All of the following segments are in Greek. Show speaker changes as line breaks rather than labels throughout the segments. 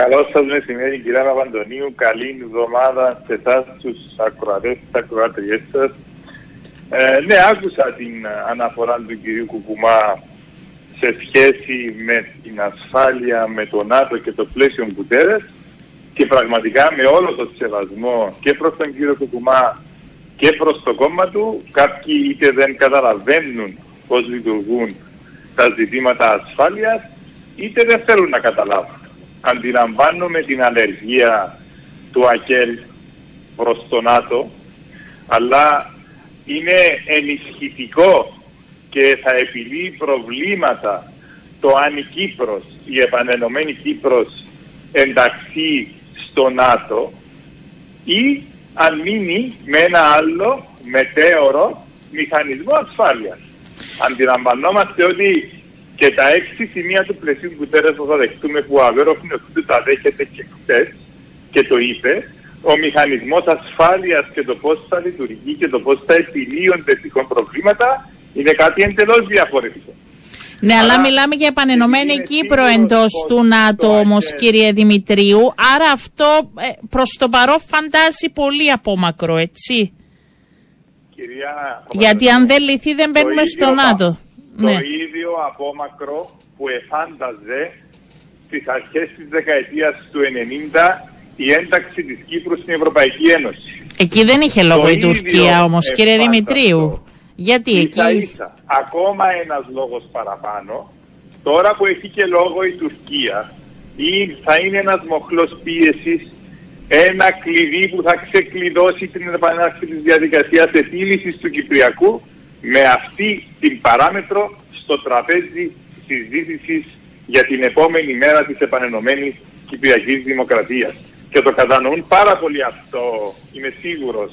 Καλό σας μεσημέρι, κυρία Παπαντονίου. Καλή εβδομάδα σε εσάς, του ακροατές και ακροατριέ σας. Ε, ναι, άκουσα την αναφορά του κυρίου Κουκουμά σε σχέση με την ασφάλεια, με το ΝΑΤΟ και το πλαίσιο Κουτέρες και πραγματικά με όλο το σεβασμό και προς τον κύριο Κουκουμά και προς το κόμμα του κάποιοι είτε δεν καταλαβαίνουν πώς λειτουργούν τα ζητήματα ασφάλειας είτε δεν θέλουν να καταλάβουν. Αντιλαμβάνομαι την αλλεργία του ΑΚΕΛ προς το ΝΑΤΟ αλλά είναι ενισχυτικό και θα επιλύει προβλήματα το αν η Κύπρος, η επανενωμένη Κύπρος ενταχθεί στο ΝΑΤΟ ή αν μείνει με ένα άλλο μετέωρο μηχανισμό ασφάλειας. Αντιλαμβανόμαστε ότι και τα έξι σημεία του πλαισίου που τέλος θα δεχτούμε που ο Αβέροφινος τα δέχεται και χθες και το είπε, ο μηχανισμός ασφάλειας και το πώς θα λειτουργεί και το πώς θα επιλύονται τυχόν προβλήματα είναι κάτι εντελώς διαφορετικό.
Ναι, αλλά, μιλάμε για επανενωμένη Κύπρο εντός του ΝΑΤΟ όμως, κύριε Δημητρίου. Άρα αυτό ε, προς το παρόν φαντάζει πολύ απόμακρο, έτσι;
Κυρία,
Γιατί αν δεν λυθεί δεν μπαίνουμε στο ΝΑΤΟ.
Το ναι. ίδιο απόμακρο που εφάνταζε στις αρχές της δεκαετίας του 90 η ένταξη της Κύπρου στην Ευρωπαϊκή Ένωση.
Εκεί δεν είχε λόγο η Τουρκία όμως, κύριε Δημητρίου. Γιατί ίσα, εκεί...
Ίσα, ακόμα ένας λόγος παραπάνω, τώρα που έχει και λόγο η Τουρκία, ή θα είναι ένας μοχλός πίεσης, ένα κλειδί που θα ξεκλειδώσει την επανάσταση της διαδικασίας επίλυσης του Κυπριακού με αυτή την παράμετρο στο τραπέζι συζήτησης για την επόμενη μέρα της επανενωμένης Κυπριακής Δημοκρατίας. Και το κατανοούν πάρα πολύ αυτό, είμαι σίγουρος,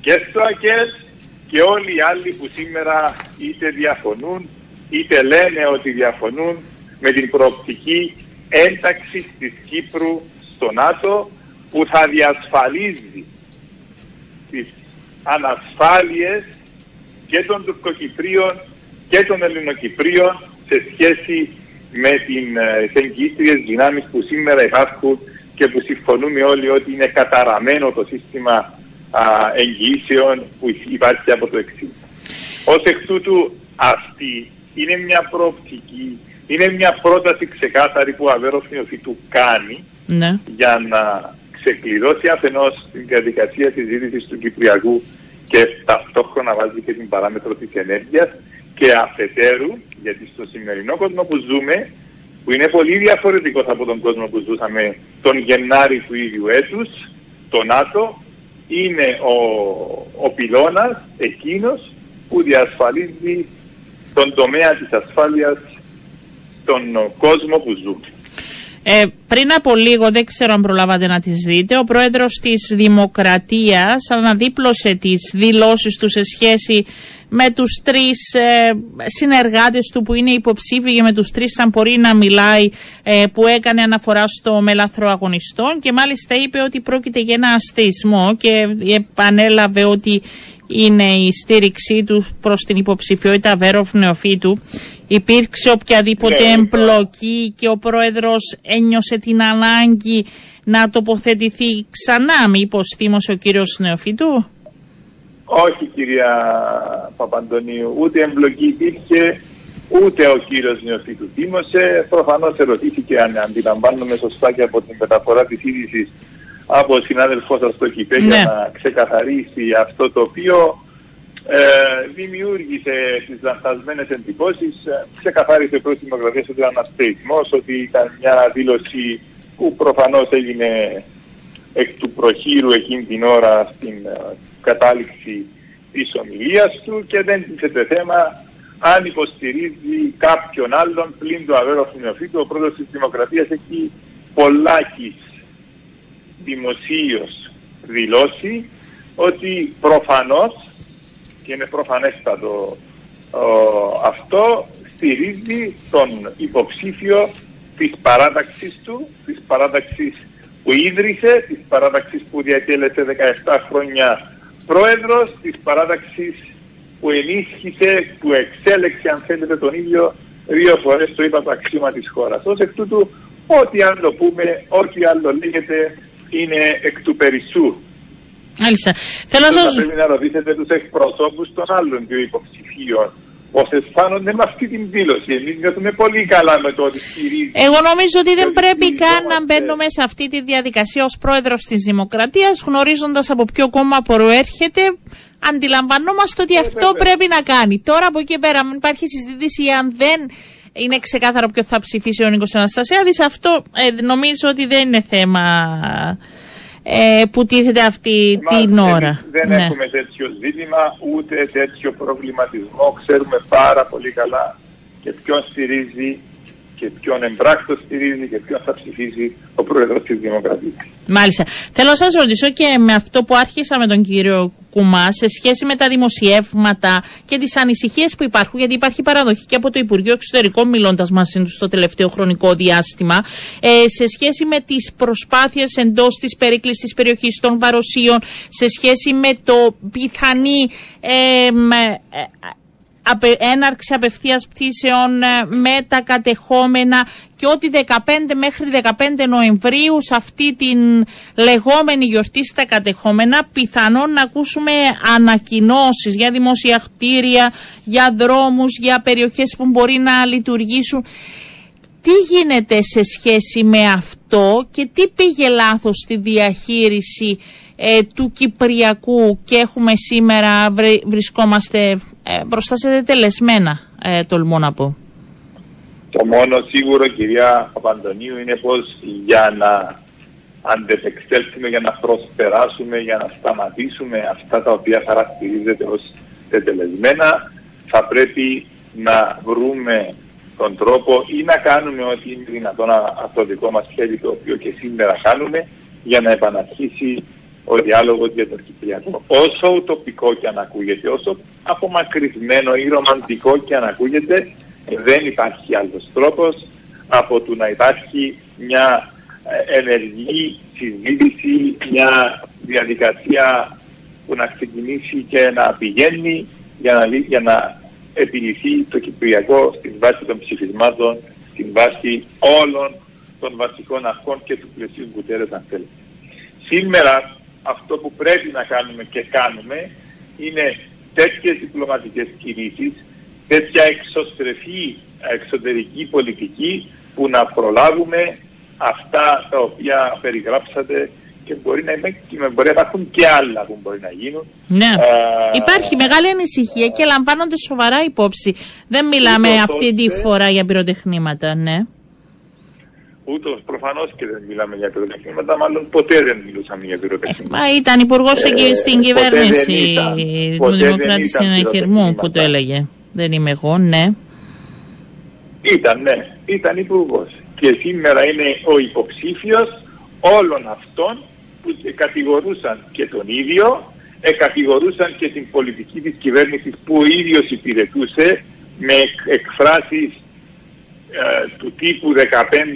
και στο ΑΚΕΣ και όλοι οι άλλοι που σήμερα είτε διαφωνούν είτε λένε ότι διαφωνούν με την προοπτική ένταξη της Κύπρου στο ΝΑΤΟ που θα διασφαλίζει τις ανασφάλειες και των Τουρκοκυπρίων και των Ελληνοκυπρίων σε σχέση με την, ε, εγγύτριες δυνάμεις που σήμερα υπάρχουν και που συμφωνούμε όλοι ότι είναι καταραμένο το σύστημα α, εγγυήσεων που υπάρχει από το 60. Ως εκ τούτου αυτή είναι μια προοπτική, είναι μια πρόταση ξεκάθαρη που ο Αβέρος του κάνει
ναι.
για να ξεκλειδώσει αφενός την διαδικασία συζήτησης του Κυπριακού και ταυτόχρονα βάζει και την παράμετρο της ενέργειας και αφετέρου, γιατί στο σημερινό κόσμο που ζούμε, που είναι πολύ διαφορετικός από τον κόσμο που ζούσαμε τον Γενάρη του ίδιου έτους, το ΝΑΤΟ είναι ο, ο πυλώνας εκείνος που διασφαλίζει τον τομέα της ασφάλειας στον κόσμο που ζούμε.
Ε, πριν από λίγο, δεν ξέρω αν προλάβατε να τις δείτε, ο πρόεδρος της Δημοκρατίας αναδίπλωσε τις δηλώσεις του σε σχέση με τους τρεις ε, συνεργάτες του που είναι υποψήφιοι και με τους τρεις αν μπορεί να μιλάει ε, που έκανε αναφορά στο μελάθρο αγωνιστών. Και μάλιστα είπε ότι πρόκειται για ένα αστεισμό και επανέλαβε ότι είναι η στήριξή τους προς την υποψηφιότητα Βέροφ Νεοφύτου. Υπήρξε οποιαδήποτε ναι, εμπλοκή και ο πρόεδρος ένιωσε την ανάγκη να τοποθετηθεί ξανά μήπως θύμωσε ο κύριος Νεοφύτου.
Όχι κυρία Παπαντονίου, ούτε εμπλοκή υπήρχε, ούτε ο κύριος Νεοφύτου θύμωσε. Προφανώς ερωτήθηκε αν αντιλαμβάνομαι σωστά και από την μεταφορά της είδησης από συνάδελφό σας στο ΚΙΠΕ για ναι. να ξεκαθαρίσει αυτό το οποίο ε, δημιούργησε τις λανθασμένες εντυπώσεις. Ε, ξεκαθάρισε προς τη Δημοκρατία ότι ήταν αστεϊσμός, ότι ήταν μια δήλωση που προφανώς έγινε εκ του προχείρου εκείνη την ώρα στην ε, κατάληξη της ομιλίας του και δεν τίθεται θέμα αν υποστηρίζει κάποιον άλλον πλην του Αβέρο Φινοφίτου. Ο πρόεδρος της Δημοκρατίας έχει πολλάκις δημοσίως δηλώσει ότι προφανώς και είναι προφανέστατο αυτό στηρίζει τον υποψήφιο της παράταξης του, της παράταξης που ίδρυσε, της παράταξης που διατέλεσε 17 χρόνια πρόεδρος, της παράταξης που ενίσχυσε, που εξέλεξε αν θέλετε τον ίδιο δύο φορές το είπα το αξίωμα της χώρας. Ως εκ τούτου ό,τι άλλο πούμε, ό,τι άλλο λέγεται είναι εκ του περισσού.
Μάλιστα. Θέλω να σας...
Πρέπει να ρωτήσετε τους εκπροσώπους των άλλων δύο υποψηφίων πώ αισθάνονται με αυτή την δήλωση. Εμείς νιώθουμε πολύ καλά με το ότι στηρίζει.
Εγώ νομίζω ότι δεν πρέπει καν να μπαίνουμε σε αυτή τη διαδικασία ως πρόεδρος της Δημοκρατίας, γνωρίζοντας από ποιο κόμμα προέρχεται. Αντιλαμβανόμαστε ότι ε, αυτό πρέπει να κάνει. Τώρα από εκεί πέρα, αν υπάρχει συζήτηση, αν δεν είναι ξεκάθαρο ποιος θα ψηφίσει ο Νίκος Αναστασιάδης, αυτό ε, νομίζω ότι δεν είναι θέμα ε, που τίθεται αυτή την ώρα.
Δεν ναι. έχουμε τέτοιο ζήτημα ούτε τέτοιο προβληματισμό. Ξέρουμε πάρα πολύ καλά και ποιον στηρίζει και ποιον εμπράκτο στηρίζει και ποιον θα ψηφίσει ο πρόεδρος της Δημοκρατίας.
Μάλιστα. Θέλω να σας ρωτήσω και με αυτό που άρχισα με τον κύριο Κουμά σε σχέση με τα δημοσιεύματα και τις ανησυχίες που υπάρχουν, γιατί υπάρχει παραδοχή και από το Υπουργείο Εξωτερικών μιλώντας μαζί τους στο τελευταίο χρονικό διάστημα, ε, σε σχέση με τις προσπάθειες εντός της περίκληση περιοχής των Βαροσίων, σε σχέση με το πιθανή. Ε, έναρξη απευθείας πτήσεων ε, με τα κατεχόμενα και ότι 15 μέχρι 15 Νοεμβρίου σε αυτή την λεγόμενη γιορτή στα κατεχόμενα πιθανόν να ακούσουμε ανακοινώσεις για δημόσια κτίρια, για δρόμους, για περιοχές που μπορεί να λειτουργήσουν. Τι γίνεται σε σχέση με αυτό και τι πήγε λάθος στη διαχείριση ε, του Κυπριακού και έχουμε σήμερα, βρισκόμαστε ε, μπροστά σε τελεσμένα, ε, τολμώ να πω.
Το μόνο σίγουρο, κυρία Παπαντονίου, είναι πως για να αντεπεξέλθουμε, για να προσπεράσουμε, για να σταματήσουμε αυτά τα οποία χαρακτηρίζεται ως τελεσμένα, θα πρέπει να βρούμε τον τρόπο ή να κάνουμε ό,τι είναι δυνατόν από το δικό μας χέρι, το οποίο και σήμερα κάνουμε, για να επαναρχίσει ο διάλογος για το Κυπριακό. Όσο ουτοπικό και αν ακούγεται, όσο απομακρυσμένο ή ρομαντικό και αν ακούγεται, δεν υπάρχει άλλος τρόπος από το να υπάρχει μια ε, ενεργή συζήτηση, μια διαδικασία που να ξεκινήσει και να πηγαίνει για να, για να επιληθεί το Κυπριακό στην βάση των ψηφισμάτων, στην βάση όλων των βασικών αρχών και του πλαισίου που αν θέλετε. Σήμερα αυτό που πρέπει να κάνουμε και κάνουμε είναι τέτοιες διπλωματικές κινήσεις, τέτοια εξωστρεφή εξωτερική πολιτική που να προλάβουμε αυτά τα οποία περιγράψατε και μπορεί να, μπορεί να υπάρχουν και άλλα που μπορεί να γίνουν.
Ναι. Ε, Υπάρχει μεγάλη ανησυχία και λαμβάνονται σοβαρά υπόψη. Δεν μιλάμε αυτή τη φορά για πυροτεχνήματα, ναι.
Ούτως προφανώς και δεν μιλάμε για πυροτεχνήματα, μάλλον ποτέ δεν μιλούσαμε για πυροτεχνήματα.
Ε, μα ήταν υπουργός ε, στην κυβέρνηση του Δημοκράτη Συνεχισμού που το έλεγε. Δεν είμαι εγώ, ναι.
Ήταν, ναι. Ήταν υπουργός. Και σήμερα είναι ο υποψήφιος όλων αυτών που κατηγορούσαν και τον ίδιο, εκατηγορούσαν και την πολιτική της κυβέρνησης που ο ίδιος υπηρετούσε με εκφράσεις ε, του τύπου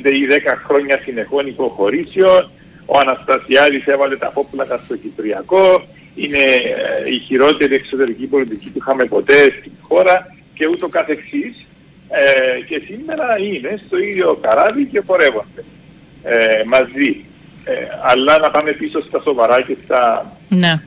15 ή 10 χρόνια συνεχών υποχωρήσεων. Ο Αναστασιάδης έβαλε τα πόπλατα στο Κυπριακό. Είναι ε, η χειρότερη εξωτερική πολιτική που είχαμε ποτέ στην χώρα και ούτω καθεξής. Ε, και σήμερα είναι στο ίδιο καράβι και πορεύονται ε, μαζί. Ε, αλλά να πάμε πίσω στα σοβαρά και στα,
ναι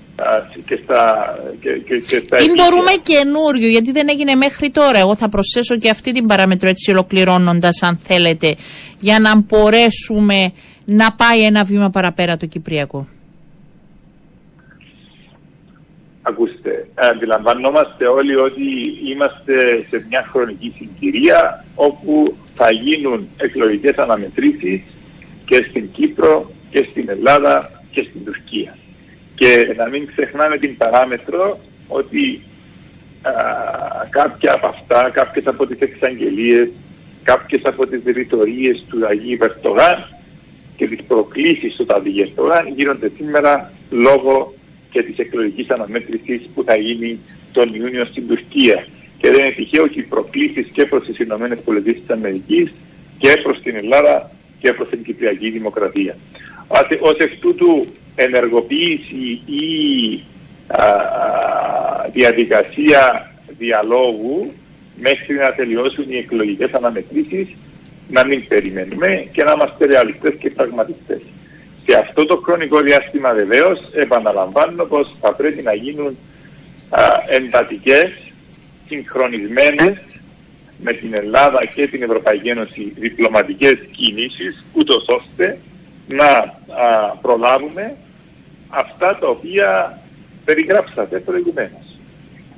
και στα, και, και, και στα
Τι μπορούμε καινούριο, γιατί δεν έγινε μέχρι τώρα. Εγώ θα προσθέσω και αυτή την παράμετρο έτσι ολοκληρώνοντας, αν θέλετε, για να μπορέσουμε να πάει ένα βήμα παραπέρα το Κυπριακό.
Ακούστε, αντιλαμβανόμαστε όλοι ότι είμαστε σε μια χρονική συγκυρία όπου θα γίνουν εκλογικές αναμετρήσεις και στην Κύπρο και στην Ελλάδα και στην Τουρκία. Και να μην ξεχνάμε την παράμετρο ότι α, κάποια από αυτά, κάποιες από τις εξαγγελίες, κάποιες από τις ρητορίες του Αγίου Βερτογάν και τις προκλήσεις του Αγίου Βερτογάν γίνονται σήμερα λόγω και της εκλογικής αναμέτρησης που θα γίνει τον Ιούνιο στην Τουρκία. Και δεν είναι τυχαίο ότι οι προκλήσεις και προς τις Ηνωμένες Πολιτείες της Αμερικής και προς την Ελλάδα και προς την Κυπριακή Δημοκρατία. Ως εκ τούτου ενεργοποίηση ή διαδικασία διαλόγου μέχρι να τελειώσουν οι εκλογικές αναμετρήσεις να μην περιμένουμε και να είμαστε ρεαλιστές και πραγματιστές. Σε αυτό το χρονικό διάστημα βεβαίως επαναλαμβάνω πως θα πρέπει να γίνουν α, εντατικές, συγχρονισμένες με την Ελλάδα και την Ευρωπαϊκή Ένωση διπλωματικές κινήσεις ούτως ώστε να προλάβουμε αυτά τα οποία περιγράψατε προηγουμένως.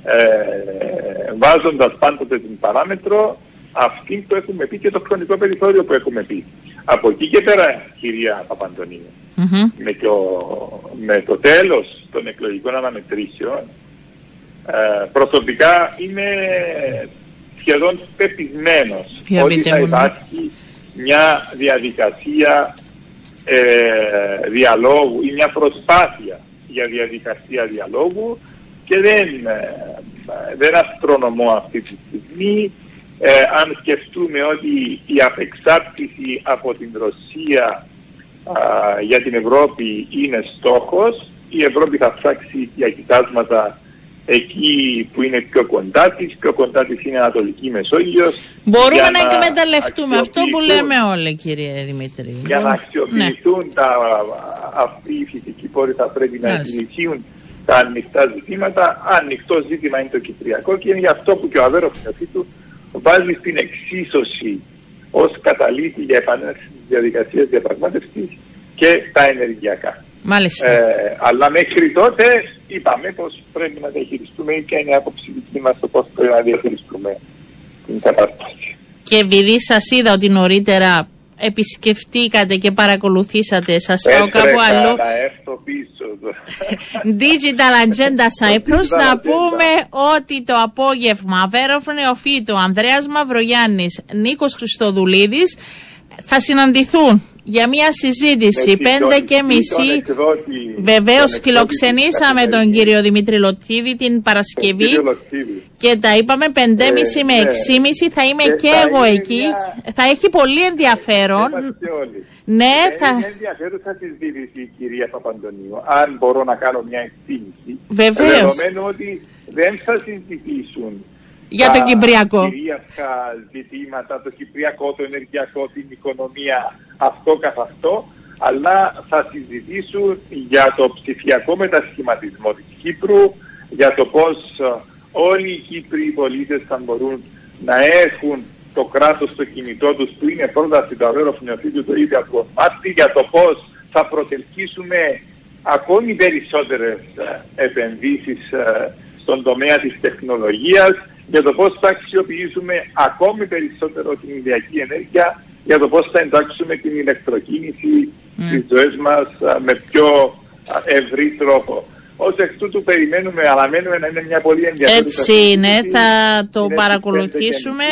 Ε, βάζοντας πάντοτε την παράμετρο αυτή που έχουμε πει και το χρονικό περιθώριο που έχουμε πει. Από εκεί και πέρα, κυρία με, το, με το τέλος των εκλογικών αναμετρήσεων, ε, προσωπικά είμαι σχεδόν πεπισμένος ότι θα υπάρχει μια διαδικασία ε, διαλόγου ή μια προσπάθεια για διαδικασία διαλόγου και δεν, ε, δεν αστρονομώ αυτή τη στιγμή. Ε, αν σκεφτούμε ότι η απεξάρτηση από την Ρωσία για την Ευρώπη είναι στόχος, η Ευρώπη θα ψάξει για κοιτάσματα εκεί που είναι πιο κοντά της, πιο κοντά της είναι η Ανατολική Μεσόγειος.
Μπορούμε να εκμεταλλευτούμε αυτό που λέμε όλοι κύριε Δημήτρη.
Για να αξιοποιηθούν ναι. τα, αυτοί οι φυσικοί πόροι θα πρέπει να επιληθούν τα ανοιχτά ζητήματα. Ανοιχτό ζήτημα είναι το Κυπριακό και είναι γι' αυτό που και ο Αβέροφ του βάζει στην εξίσωση ως καταλήτη για επανέλθει της διαδικασίας διαπραγμάτευσης και τα ενεργειακά.
Μάλιστα.
Ε, αλλά μέχρι τότε είπαμε πως πρέπει να διαχειριστούμε και είναι η άποψη δική μας το πώς πρέπει να διαχειριστούμε την κατάσταση.
Και επειδή σας είδα ότι νωρίτερα επισκεφτήκατε και παρακολουθήσατε, σας πάω κάπου αλλού.
να έρθω πίσω.
Digital Agenda Cyprus να πούμε ότι το απόγευμα Βέροφνε Οφίτο, Ανδρέας Μαυρογιάννης, Νίκος Χριστοδουλίδης θα συναντηθούν για μια συζήτηση πέντε και μισή. Βεβαίως φιλοξενήσαμε τον κύριο Δημήτρη Λοτίδη την Παρασκευή και τα είπαμε πεντέμιση με ναι. εξήμιση θα είμαι και, εγώ εκεί. Θα έχει πολύ ενδιαφέρον.
Ναι, θα... Είναι ενδιαφέρουσα συζήτηση κυρία Παπαντονίου. Αν μπορώ να κάνω μια εκτίμηση.
Βεβαίως.
Δεδομένου ότι δεν θα συζητήσουν
για το Κυπριακό.
Κυρίαρχα ζητήματα, το Κυπριακό, το ενεργειακό, την οικονομία, αυτό καθ' αυτό, αλλά θα συζητήσουν για το ψηφιακό μετασχηματισμό της Κύπρου, για το πώς ε, όλοι οι Κύπροι πολίτες θα μπορούν να έχουν το κράτος στο κινητό τους που είναι πρόταση του Αβέρο Φνεοφίτου το ίδιο από Μάρτη, για το πώς θα προτελκύσουμε ακόμη περισσότερες ε, επενδύσεις ε, στον τομέα της τεχνολογίας, για το πώς θα αξιοποιήσουμε ακόμη περισσότερο την ηλιακή ενέργεια, για το πώς θα εντάξουμε την ηλεκτροκίνηση mm. στις ζωές μας με πιο ευρύ τρόπο. Ω εκ τούτου περιμένουμε, αλλά μένουμε να είναι μια πολύ ενδιαφέρουσα
Έτσι είναι, θα το παρακολουθήσουμε.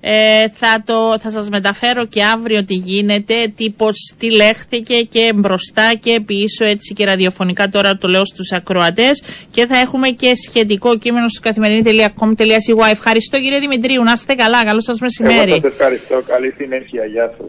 Ε, θα, το, θα σας μεταφέρω και αύριο τι γίνεται, τι, πώς, τι λέχθηκε και μπροστά και πίσω έτσι και ραδιοφωνικά τώρα το λέω στους ακροατές και θα έχουμε και σχετικό κείμενο στο καθημερινή.com.cy. Ευχαριστώ κύριε Δημητρίου, να είστε καλά, καλό σας μεσημέρι.
Εγώ σας ευχαριστώ, καλή συνέχεια, γεια σας.